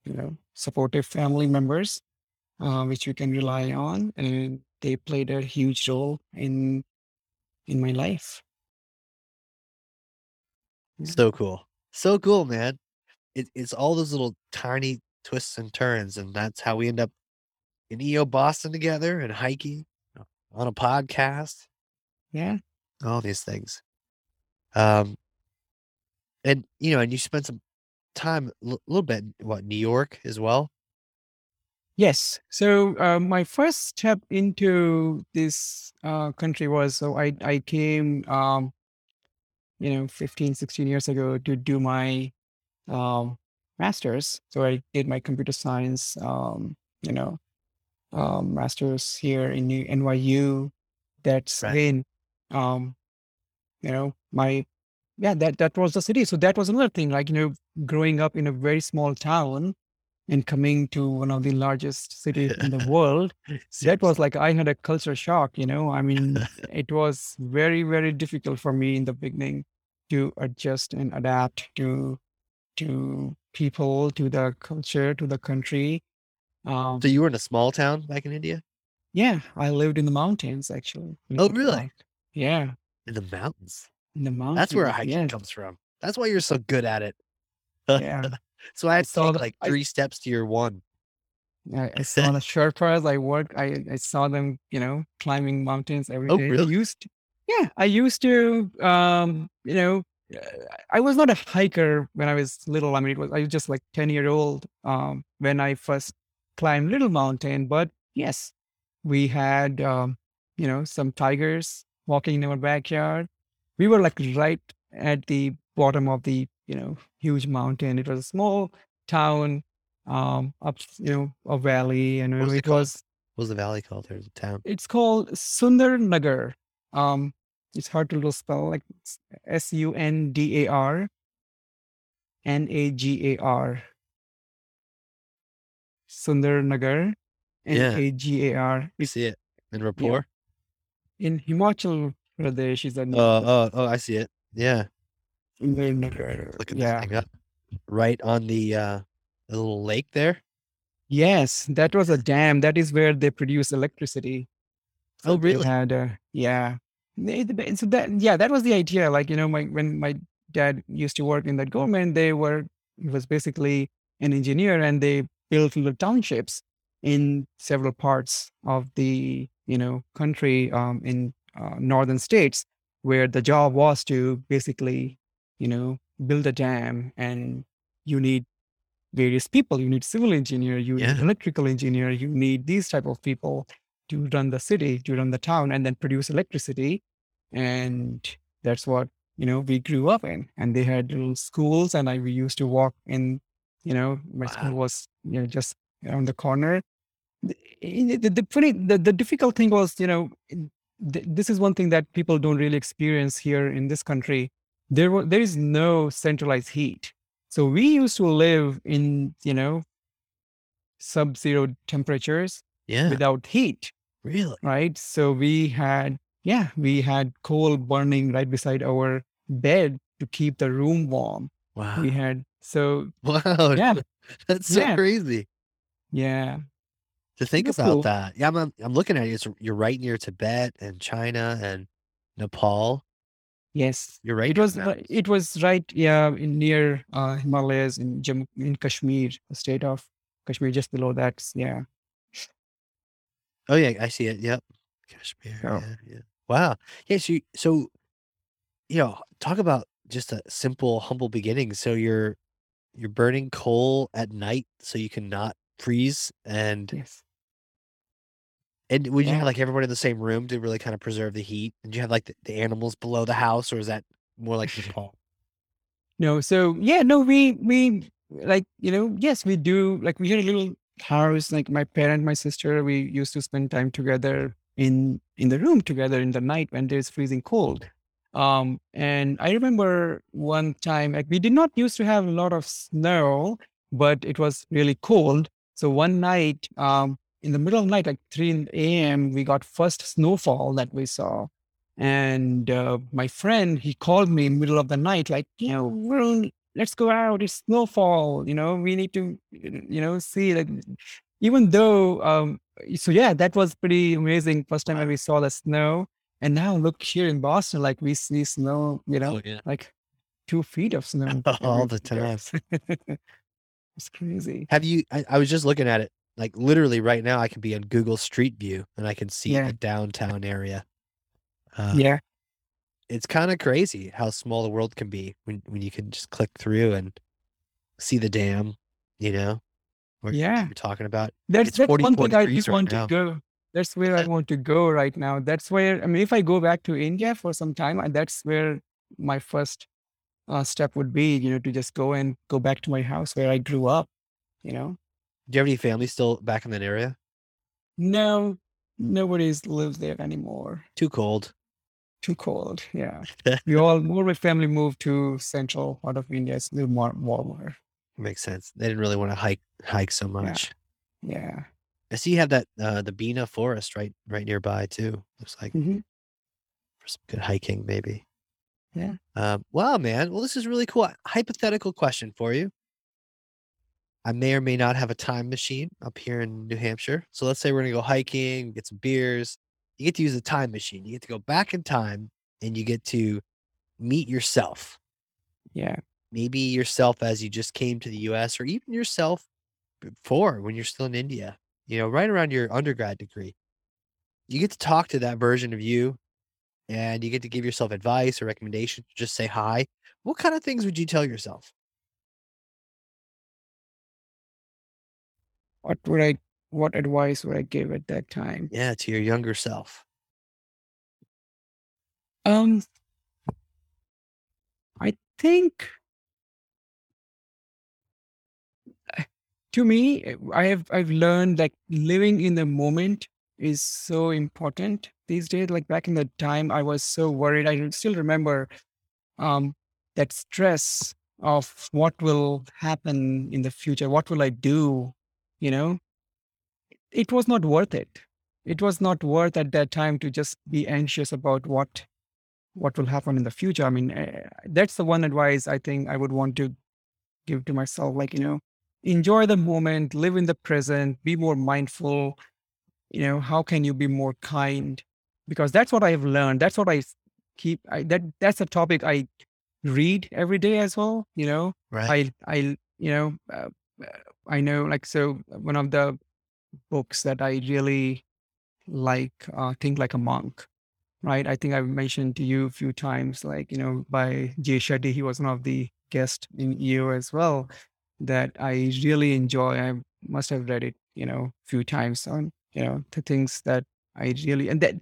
[SPEAKER 3] you know supportive family members uh, which we can rely on and they played a huge role in in my life.
[SPEAKER 1] So cool. So cool, man. It, it's all those little tiny twists and turns, and that's how we end up in EO Boston together and hiking uh, on a podcast,
[SPEAKER 3] yeah
[SPEAKER 1] all these things. Um, and you know, and you spent some time a little bit what New York as well.
[SPEAKER 3] Yes. So uh, my first step into this uh, country was so I I came um, you know 15 16 years ago to do my um, masters. So I did my computer science um, you know um, masters here in NYU. That's
[SPEAKER 1] Right.
[SPEAKER 3] again um, you know my yeah that that was the city. So that was another thing like you know growing up in a very small town and coming to one of the largest cities in the [laughs] world that was like i had a culture shock you know i mean [laughs] it was very very difficult for me in the beginning to adjust and adapt to to people to the culture to the country um
[SPEAKER 1] So you were in a small town back in India?
[SPEAKER 3] yeah i lived in the mountains actually
[SPEAKER 1] Oh, really?
[SPEAKER 3] yeah
[SPEAKER 1] In the mountains.
[SPEAKER 3] in the mountains
[SPEAKER 1] That's where hiking
[SPEAKER 3] yeah
[SPEAKER 1] comes from. That's why you're so good at it. [laughs]
[SPEAKER 3] yeah
[SPEAKER 1] so I had to
[SPEAKER 3] saw
[SPEAKER 1] take
[SPEAKER 3] the-
[SPEAKER 1] like
[SPEAKER 3] I-
[SPEAKER 1] three steps to your one.
[SPEAKER 3] I, I [laughs] saw the Sherpas. I work. I, I saw them, you know, climbing mountains every day.
[SPEAKER 1] Oh, really?
[SPEAKER 3] Used, to, yeah, I used to. Um, you know, uh, I was not a hiker when I was little. I mean, it was I was just like ten year old um, when I first climbed Little Mountain. But yes, we had, um, you know, some tigers walking in our backyard. We were like right at the bottom of the, you know, huge mountain. It was a small town um up you know a valley and
[SPEAKER 1] it
[SPEAKER 3] it
[SPEAKER 1] called?
[SPEAKER 3] was
[SPEAKER 1] What was the valley called? There's a town.
[SPEAKER 3] it's called Sundar Nagar. Um it's hard to spell like S U N D A R N A G A R. Sundar Nagar N A G A R.
[SPEAKER 1] Yeah.
[SPEAKER 3] A G A R.
[SPEAKER 1] You see it in rapport?
[SPEAKER 3] In Himachal Pradesh is a
[SPEAKER 1] Oh, oh, oh, I see it. Yeah.
[SPEAKER 3] Sundar Nagar.
[SPEAKER 1] Looking
[SPEAKER 3] Yeah.
[SPEAKER 1] that thing up. Right on the uh the little lake there.
[SPEAKER 3] Yes, that was a dam. That is where they produce electricity.
[SPEAKER 1] Oh, really?
[SPEAKER 3] had uh, yeah so that yeah that was the idea like you know my when my dad used to work in that government they were he was basically an engineer and they built little townships in several parts of the you know country um, in uh, northern states where the job was to basically you know build a dam and you need various people. You need civil engineer you need electrical engineer you need these type of people to run the city, to run the town, and then produce electricity. And that's what you know we grew up in. And they had little schools, and I we used to walk in. You know, my school was you know just around the corner. The, the, the, the funny, the, the difficult thing was, you know, th- this is one thing that people don't really experience here in this country. There was there is no centralized heat. So we used to live in, you know, sub-zero temperatures
[SPEAKER 1] Yeah.
[SPEAKER 3] without heat,
[SPEAKER 1] Really?
[SPEAKER 3] right? So we had, yeah, we had coal burning right beside our bed to keep the room warm.
[SPEAKER 1] Wow.
[SPEAKER 3] We had, so [laughs]
[SPEAKER 1] Wow.
[SPEAKER 3] yeah, [laughs]
[SPEAKER 1] That's so
[SPEAKER 3] Yeah.
[SPEAKER 1] crazy
[SPEAKER 3] yeah,
[SPEAKER 1] to think
[SPEAKER 3] That's
[SPEAKER 1] about
[SPEAKER 3] cool.
[SPEAKER 1] that. Yeah, I'm, I'm looking at it. It's, you're right near Tibet and China and Nepal.
[SPEAKER 3] yes.
[SPEAKER 1] You're right.
[SPEAKER 3] It was ri- it was right, yeah, in near uh, Himalayas in Jammu, in Kashmir, the state of Kashmir, just below that. Yeah,
[SPEAKER 1] Oh yeah, I see it. Yep. Kashmir. Yeah, yeah. Wow. Yeah. So, you, so, you know, talk about just a simple, humble beginning. So you're you're burning coal at night so you can not freeze, and
[SPEAKER 3] yes.
[SPEAKER 1] and would you
[SPEAKER 3] Yeah.
[SPEAKER 1] have like everyone in the same room to really kind of preserve the heat? And you have like the, the animals below the house, or is that more like Nepal? [laughs]
[SPEAKER 3] No, so yeah, no, we we like you know, yes, we do. Like we had a little house. Like my parent, my sister, we used to spend time together in in the room together in the night when there's freezing cold. Um, and I remember one time, like we did not used to have a lot of snow, but it was really cold. So one night, um, in the middle of the night, like 3 a.m., we got first snowfall that we saw. And uh, my friend, he called me in middle of the night, like, you know, Varun, let's go out. It's snowfall. You know, we need to, you know, see like, even though, um, so yeah, that was pretty amazing. First time
[SPEAKER 1] Wow.
[SPEAKER 3] we saw the snow. And now look here in Boston, like we see snow, you know,
[SPEAKER 1] Oh yeah.
[SPEAKER 3] like two feet of snow [laughs]
[SPEAKER 1] All the time. [laughs]
[SPEAKER 3] it's crazy.
[SPEAKER 1] Have you? I, I was just looking at it. Like literally right now, I can be on Google Street View and I can see
[SPEAKER 3] Yeah.
[SPEAKER 1] the downtown area. Uh,
[SPEAKER 3] yeah.
[SPEAKER 1] It's kind of crazy how small the world can be when when you can just click through and see the dam. You know,
[SPEAKER 3] Yeah.
[SPEAKER 1] you're talking about.
[SPEAKER 3] That's
[SPEAKER 1] It's
[SPEAKER 3] that's
[SPEAKER 1] 44
[SPEAKER 3] one thing I
[SPEAKER 1] right
[SPEAKER 3] want
[SPEAKER 1] now.
[SPEAKER 3] to go. That's where I want to go right now. That's where I mean, if I go back to India for some time, that's where my first uh, step would be. You know, to just go and go back to my house where I grew up. You know,
[SPEAKER 1] Do you have any family still back in that area?
[SPEAKER 3] no, nobody lives there anymore.
[SPEAKER 1] Too cold.
[SPEAKER 3] Too cold. Yeah, [laughs] we all my family moved to central part of India. It's a little more warmer.
[SPEAKER 1] Makes sense. They didn't really want to hike hike so much.
[SPEAKER 3] Yeah.
[SPEAKER 1] I see you have that uh, the Bina Forest right right nearby too. Looks like
[SPEAKER 3] hmm
[SPEAKER 1] for some good hiking, maybe.
[SPEAKER 3] Yeah.
[SPEAKER 1] Um, wow, man. Well, this is really cool. Hypothetical question for you. I may or may not have a time machine up here in New Hampshire. So let's say we're gonna go hiking, get some beers. You get to use a time machine. You get to go back in time and you get to meet yourself.
[SPEAKER 3] Yeah.
[SPEAKER 1] Maybe yourself as you just came to the US or even yourself before when you're still in India, you know, right around your undergrad degree. You get to talk to that version of you and you get to give yourself advice or recommendations, just say hi. What kind of things would you tell yourself?
[SPEAKER 3] What would I? What advice would I give at that time?
[SPEAKER 1] Yeah, to your younger self.
[SPEAKER 3] Um, I think to me, uh, I have I've learned like living in the moment is so important these days. Like back in the time, I was so worried. I still remember um that stress of what will happen in the future. What will I do? You know, it was not worth it. It was not worth at that time to just be anxious about what what will happen in the future. I mean, uh, that's the one advice I think I would want to give to myself. Like, you know, enjoy the moment, live in the present, be more mindful. You know, how can you be more kind? Because that's what I have learned. That's what I keep. I, that that's a topic I read every day as well. You know,
[SPEAKER 1] Right.
[SPEAKER 3] I I you know uh, uh, I know like so one of the books that I really like uh, think like a monk right? I think i've mentioned to you a few times like you know by jay shetty he was one of the guests in EO as well that i really enjoy. I must have read it you know a few times on you know the things that i really and that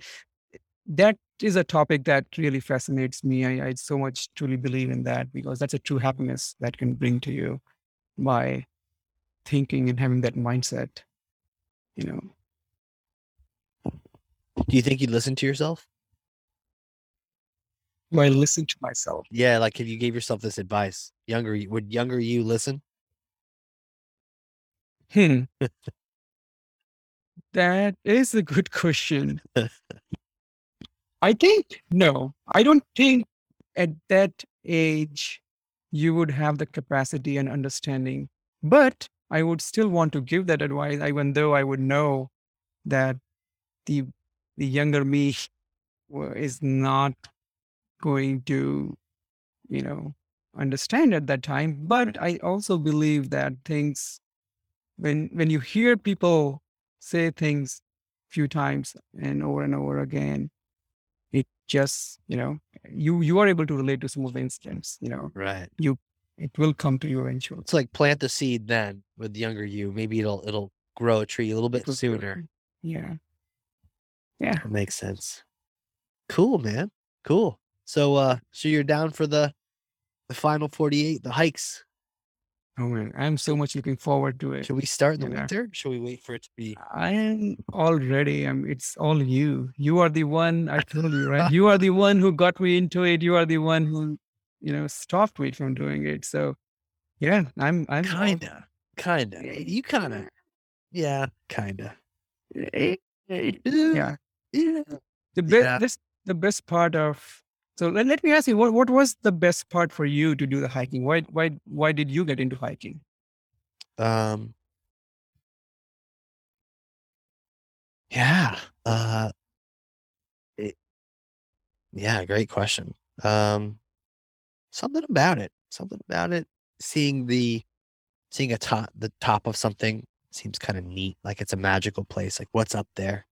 [SPEAKER 3] that is a topic that really fascinates me. I, I so much truly believe in that because that's a true happiness that can bring to you by thinking and having that mindset you know
[SPEAKER 1] Do you think you'd listen to yourself?
[SPEAKER 3] Do I listen to myself?
[SPEAKER 1] Yeah, like if you gave yourself this advice, younger you- would younger you listen?
[SPEAKER 3] Hmm. [laughs] that is a good question. [laughs] I think no. I don't think at that age you would have the capacity and understanding. But I would still want to give that advice, even though I would know that the the younger me is not going to, you know, understand at that time. But I also believe that things when when you hear people say things a few times and over and over again, it just, you know, you you are able to relate to some of the incidents, you know,
[SPEAKER 1] Right.
[SPEAKER 3] It will come to you eventually.
[SPEAKER 1] It's like plant the seed then with younger you. Maybe it'll it'll grow a tree a little bit
[SPEAKER 3] It will grow.
[SPEAKER 1] sooner.
[SPEAKER 3] Yeah. Yeah.
[SPEAKER 1] That makes sense. Cool, man. Cool. So uh so you're down for the the final 48, the hikes.
[SPEAKER 3] Oh man, I'm so much looking forward to it.
[SPEAKER 1] Should we start in the
[SPEAKER 3] Yeah.
[SPEAKER 1] winter? Should we wait for it to be
[SPEAKER 3] I am all ready. I'm, it's all you. You are the one, I told you, right? [laughs] You are the one who got me into it. You are the one who, you know, stopped me from doing it. So, yeah, I'm, I'm
[SPEAKER 1] kinda? Kinda. You kinda. Yeah, kinda.
[SPEAKER 3] Eh, eh, Yeah.
[SPEAKER 1] Yeah.
[SPEAKER 3] The best,
[SPEAKER 1] Yeah.
[SPEAKER 3] this, the best part of, so let, let me ask you, what, what was the best part for you to do the hiking? Why, why, why did you get into hiking?
[SPEAKER 1] Um Yeah. Uh it, yeah, great question. Um something about it. Something about it. Seeing the seeing a top the top of something seems kind of neat. Like it's a magical place. Like what's up there?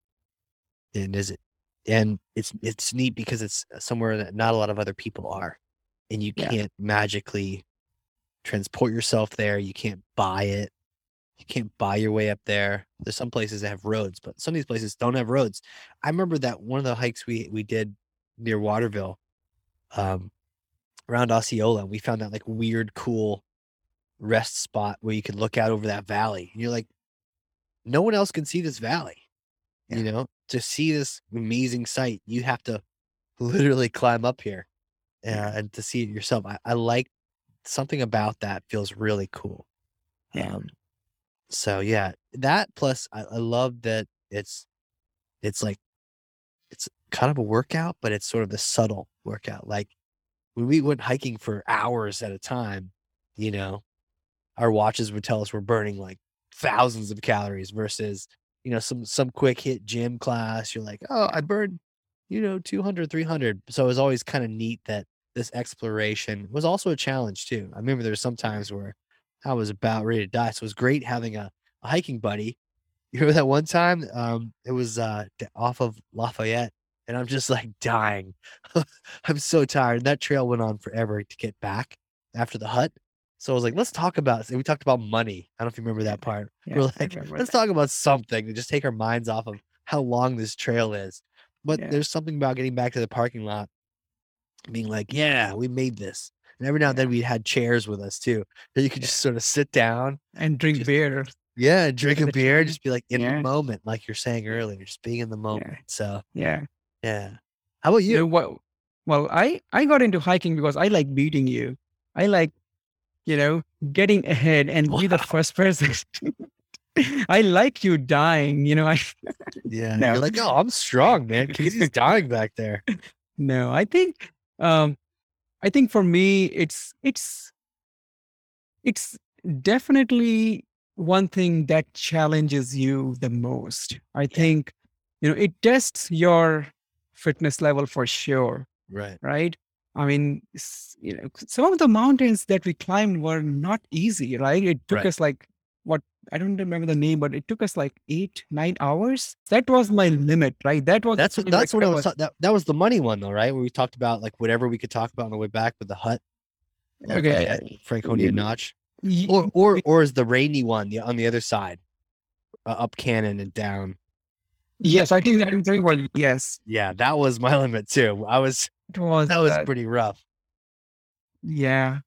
[SPEAKER 1] And is it and it's it's neat because it's somewhere that not a lot of other people are. And you can't magically transport yourself there. You can't buy it. You can't buy your way up there. There's some places that have roads, but some of these places don't have roads. I remember that one of the hikes we we did near Waterville, um, around Osceola, we found that like weird, cool rest spot where you could look out over that valley. And you're like, no one else can see this valley. You know, to see this amazing sight, you have to [laughs] literally climb up here uh, and to see it yourself. I, I like something about that feels really cool.
[SPEAKER 3] Yeah.
[SPEAKER 1] Um, so yeah, that plus I, I love that it's it's like it's kind of a workout, but it's sort of the subtle workout. Like when we went hiking for hours at a time, you know, our watches would tell us we're burning like thousands of calories versus, you know, some some quick hit gym class. You're like, oh, I burned, you know, 200, 300. So it was always kind of neat that this exploration was also a challenge too. I remember there were some times where I was about ready to die. So it was great having a, a hiking buddy. [laughs] You remember that one time? Um, it was uh off of Lafayette, and I'm just like dying. [laughs] I'm so tired. That trail went on forever to get back after the hut. So I was like, let's talk about and we talked about money. I don't know if you remember that part.
[SPEAKER 3] Yeah,
[SPEAKER 1] We're like, let's
[SPEAKER 3] that.
[SPEAKER 1] talk about something to just take our minds off of how long this trail is. But
[SPEAKER 3] Yeah.
[SPEAKER 1] there's something about getting back to the parking lot, being like, yeah, we made this. And every now and then we had chairs with us too. That you could just sort of sit down,
[SPEAKER 3] and drink
[SPEAKER 1] Just-
[SPEAKER 3] beer.
[SPEAKER 1] yeah, drink a [laughs] beer, just be like in
[SPEAKER 3] Yeah.
[SPEAKER 1] the moment, like you're saying earlier, just being in the moment. So
[SPEAKER 3] Yeah.
[SPEAKER 1] Yeah. How about
[SPEAKER 3] You
[SPEAKER 1] you?
[SPEAKER 3] know? Well, I I got into hiking because I like beating you. I like, you know, getting ahead [laughs] and be the first person. [laughs] I like you dying. You know, I [laughs]
[SPEAKER 1] Yeah.
[SPEAKER 3] No.
[SPEAKER 1] You're like, oh, I'm strong, man. Casey's dying back there.
[SPEAKER 3] no. I think, um, I think for me, it's it's it's definitely one thing that challenges you the most. I think, you know, it tests your fitness level for sure.
[SPEAKER 1] Right.
[SPEAKER 3] right? I mean, you know, some of the mountains that we climbed were not easy, right? It took
[SPEAKER 1] Right.
[SPEAKER 3] us like what I don't remember the name, but it took us like eight, nine hours. That was my limit, right? That was
[SPEAKER 1] That's what that's what I was ta- that, that was the money one though, right? Where we talked about like whatever we could talk about on the way back with the hut. uh,
[SPEAKER 3] Okay,
[SPEAKER 1] at Franconia
[SPEAKER 3] yeah.
[SPEAKER 1] Notch. Or or or is the rainy one the, on the other side? Uh, up Cannon and down.
[SPEAKER 3] Yes, I think that was very well. Yes,
[SPEAKER 1] Yeah, that was my [laughs] limit too. I was
[SPEAKER 3] it was.
[SPEAKER 1] that was
[SPEAKER 3] uh,
[SPEAKER 1] pretty rough.
[SPEAKER 3] yeah.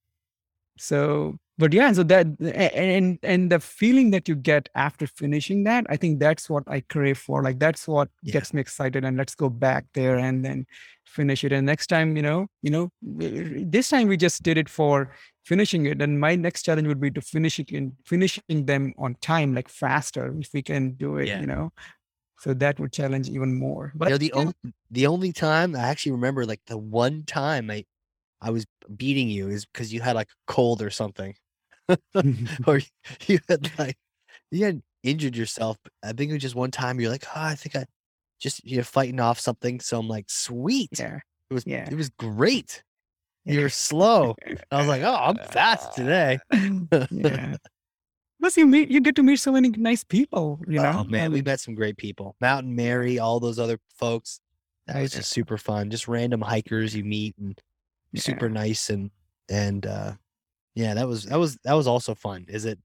[SPEAKER 3] So but yeah, so that and and the feeling that you get after finishing that, I think that's what I crave for. Like that's what
[SPEAKER 1] Yeah.
[SPEAKER 3] gets me excited, and let's go back there and then finish it. And next time, you know, you know, this time we just did it for finishing it, and my next challenge would be to finish it in finishing them on time, like faster, if we can do it.
[SPEAKER 1] Yeah.
[SPEAKER 3] You know, so that would challenge even more. But
[SPEAKER 1] you know, the
[SPEAKER 3] yeah,
[SPEAKER 1] only the only time I actually remember, like the one time I I was beating you is because you had like a cold or something, [laughs] [laughs] or you had like you had injured yourself. I think it was just one time. You're like, oh, I think I just you're fighting off something. So I'm like, sweet.
[SPEAKER 3] yeah,
[SPEAKER 1] It was
[SPEAKER 3] yeah.
[SPEAKER 1] it was great. You're slow. [laughs] I was like, oh, I'm fast today.
[SPEAKER 3] yeah. Plus, you meet, you get to meet so many nice people. You know,
[SPEAKER 1] oh man, we met some great people. Mountain Mary, all those other folks. That was just super fun. Just random hikers you meet and super nice and and uh yeah, that was that was that was also fun. Is it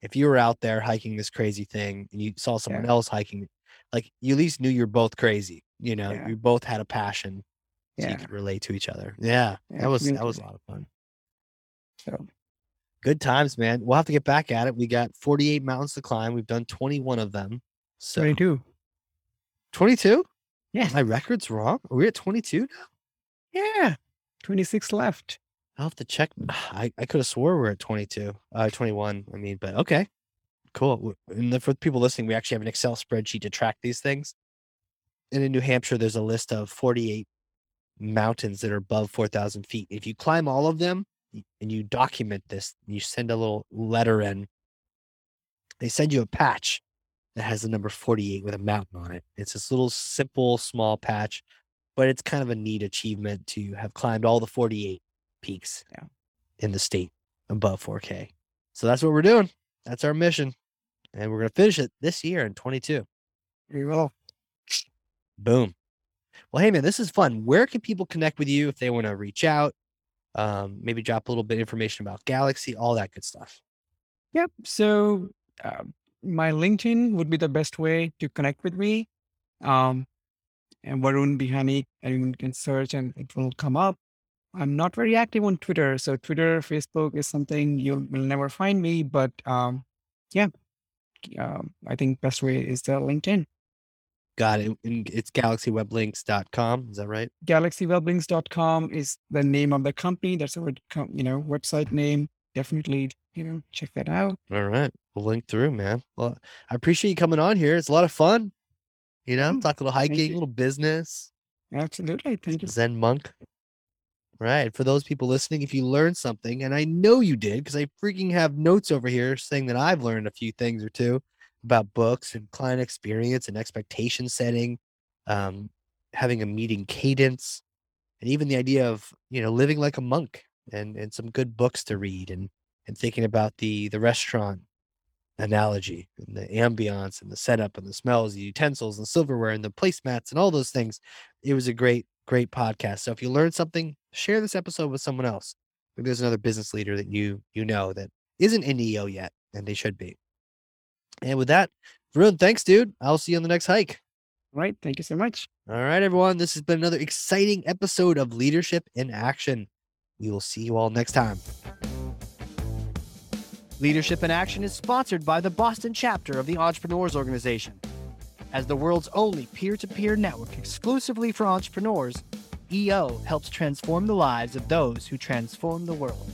[SPEAKER 1] if you were out there hiking this crazy thing and you saw someone
[SPEAKER 3] Yeah.
[SPEAKER 1] else hiking, like you at least knew you're both crazy. You know,
[SPEAKER 3] Yeah.
[SPEAKER 1] you both had a passion, so you could relate to each other. Yeah,
[SPEAKER 3] Yeah,
[SPEAKER 1] that was that was a lot of fun.
[SPEAKER 3] So
[SPEAKER 1] Good times, man. We'll have to get back at it. We got 48 mountains to climb. We've done 21 of them. So
[SPEAKER 3] 22.
[SPEAKER 1] 22?
[SPEAKER 3] Yeah.
[SPEAKER 1] My record's wrong. Are we at 22 now?
[SPEAKER 3] Yeah. 26 left.
[SPEAKER 1] I'll have to check. [sighs] I, I could have swore we are at 22, uh, 21. I mean, but okay, cool. And for people listening, we actually have an Excel spreadsheet to track these things. And in New Hampshire, there's a list of 48 mountains that are above 4,000 feet. If you climb all of them and you document this, and you send a little letter in, they send you a patch that has the number 48 with a mountain on it. It's this little simple, small patch, but it's kind of a neat achievement to have climbed all the 48 peaks
[SPEAKER 3] Yeah.
[SPEAKER 1] in the state above 4K. So that's what we're doing. That's our mission. And we're going to finish it this year in 22.
[SPEAKER 3] We will.
[SPEAKER 1] Boom. Well, hey, man, this is fun. Where can people connect with you if they want to reach out? Um, maybe drop a little bit of information about Galaxy, all that good stuff.
[SPEAKER 3] Yep. So uh, my LinkedIn would be the best way to connect with me. Um, and Varun Bihani, and you can search and it will come up. I'm not very active on Twitter, so Twitter, Facebook is something you will never find me. But um, yeah, um, I think best way is the LinkedIn.
[SPEAKER 1] Got it. It's galaxyweblinks.com. Is that right?
[SPEAKER 3] GalaxyWeblinks.com is the name of the company. That's our you know website name. Definitely you know check that out.
[SPEAKER 1] All right. We'll link through, man. Well, I appreciate you coming on here. It's a lot of fun. You know,
[SPEAKER 3] Mm,
[SPEAKER 1] talk a little hiking, a little business.
[SPEAKER 3] Absolutely, thank you.
[SPEAKER 1] Zen monk. Right. For those people listening, if you learned something, and I know you did, because I freaking have notes over here saying that I've learned a few things or two about books and client experience and expectation setting, um, having a meeting cadence, and even the idea of you know living like a monk and and some good books to read and and thinking about the the restaurant analogy and the ambiance and the setup and the smells, the utensils and silverware and the placemats and all those things. It was a great, great podcast. So if you learned something, share this episode with someone else. Maybe there's another business leader that you you know that isn't in EO yet, and they should be. And with that, Varun, thanks, dude. I'll see you on the next hike.
[SPEAKER 3] All right, thank you so much.
[SPEAKER 1] All right, everyone. This has been another exciting episode of Leadership in Action. We will see you all next time.
[SPEAKER 4] Leadership in Action is sponsored by the Boston chapter of the Entrepreneurs Organization. As the world's only peer to peer network exclusively for entrepreneurs, EO helps transform the lives of those who transform the world.